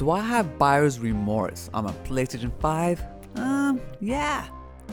Do I have buyer's remorse on my PlayStation 5? Um, yeah,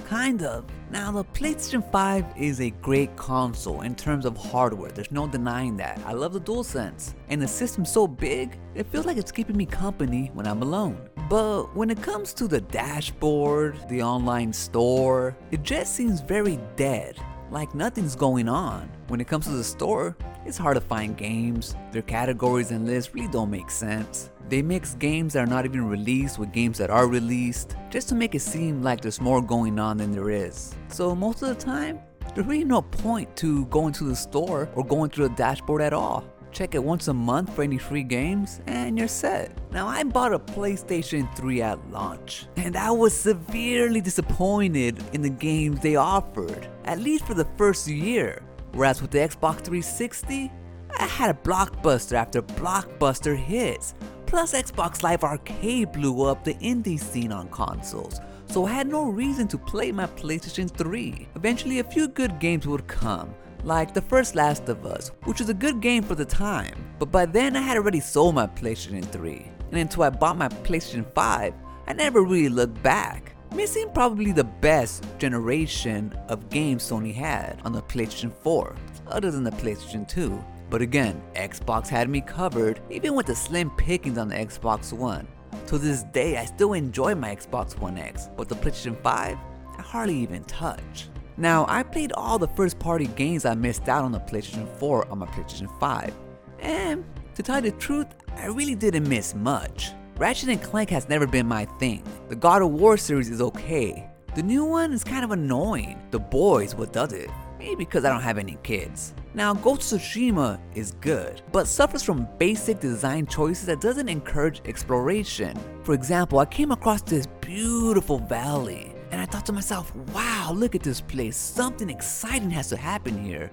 kind of. Now, the PlayStation 5 is a great console in terms of hardware, there's no denying that. I love the DualSense, and the system's so big, it feels like it's keeping me company when I'm alone. But when it comes to the dashboard, the online store, it just seems very dead like nothing's going on. When it comes to the store, it's hard to find games. Their categories and lists really don't make sense. They mix games that are not even released with games that are released, just to make it seem like there's more going on than there is. So most of the time, there's really no point to going to the store or going through the dashboard at all. Check it once a month for any free games, and you're set. Now, I bought a PlayStation 3 at launch, and I was severely disappointed in the games they offered, at least for the first year. Whereas with the Xbox 360, I had a blockbuster after blockbuster hits. Plus, Xbox Live Arcade blew up the indie scene on consoles, so I had no reason to play my PlayStation 3. Eventually, a few good games would come, like the first Last of Us, which was a good game for the time, but by then I had already sold my PlayStation 3, and until I bought my PlayStation 5, I never really looked back. Missing probably the best generation of games Sony had on the PlayStation 4, other than the PlayStation 2. But again, Xbox had me covered, even with the slim pickings on the Xbox One. To this day, I still enjoy my Xbox One X, but the PlayStation 5, I hardly even touch. Now, I played all the first party games I missed out on the PlayStation 4 on my PlayStation 5, and to tell you the truth, I really didn't miss much. Ratchet and Clank has never been my thing. The God of War series is okay. The new one is kind of annoying. The boys, what does it? Maybe because I don't have any kids. Now, Ghost of Tsushima is good, but suffers from basic design choices that doesn't encourage exploration. For example, I came across this beautiful valley, and I thought to myself, wow, look at this place, something exciting has to happen here.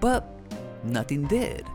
But nothing did.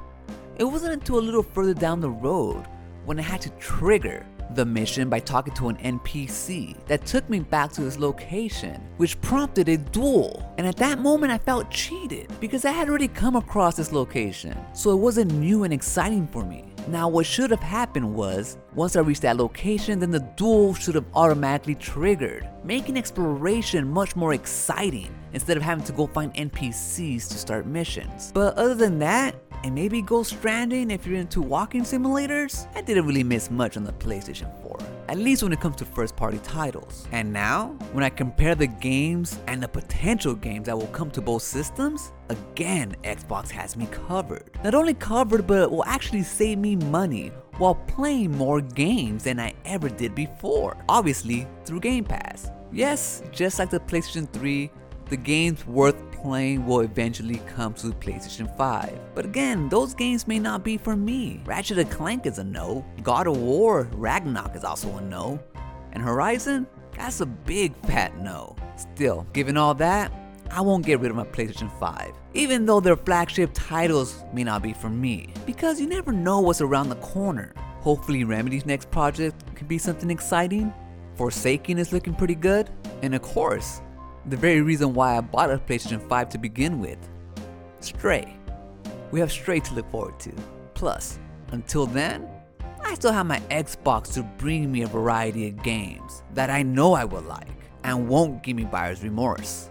It wasn't until a little further down the road when I had to trigger the mission by talking to an NPC that took me back to this location, which prompted a duel. And at that moment, I felt cheated because I had already come across this location, so it wasn't new and exciting for me. Now, what should have happened was, once I reached that location, then the duel should have automatically triggered, making exploration much more exciting instead of having to go find NPCs to start missions. But other than that, and maybe Ghost Stranding if you're into walking simulators, I didn't really miss much on the PlayStation 4, at least when it comes to first party titles. And now, when I compare the games and the potential games that will come to both systems, again, Xbox has me covered. Not only covered, but will actually save me money while playing more games than I ever did before. Obviously, through Game Pass. Yes, just like the PlayStation 3, the games worth playing will eventually come to PlayStation 5. But again, those games may not be for me. Ratchet & Clank is a no. God of War Ragnarok is also a no. And Horizon? That's a big fat no. Still, given all that, I won't get rid of my PlayStation 5, even though their flagship titles may not be for me, because you never know what's around the corner. Hopefully, Remedy's next project can be something exciting. Forspoken is looking pretty good, and of course, the very reason why I bought a PlayStation 5 to begin with. Stray. We have Stray to look forward to. Plus, until then, I still have my Xbox to bring me a variety of games that I know I will like and won't give me buyer's remorse.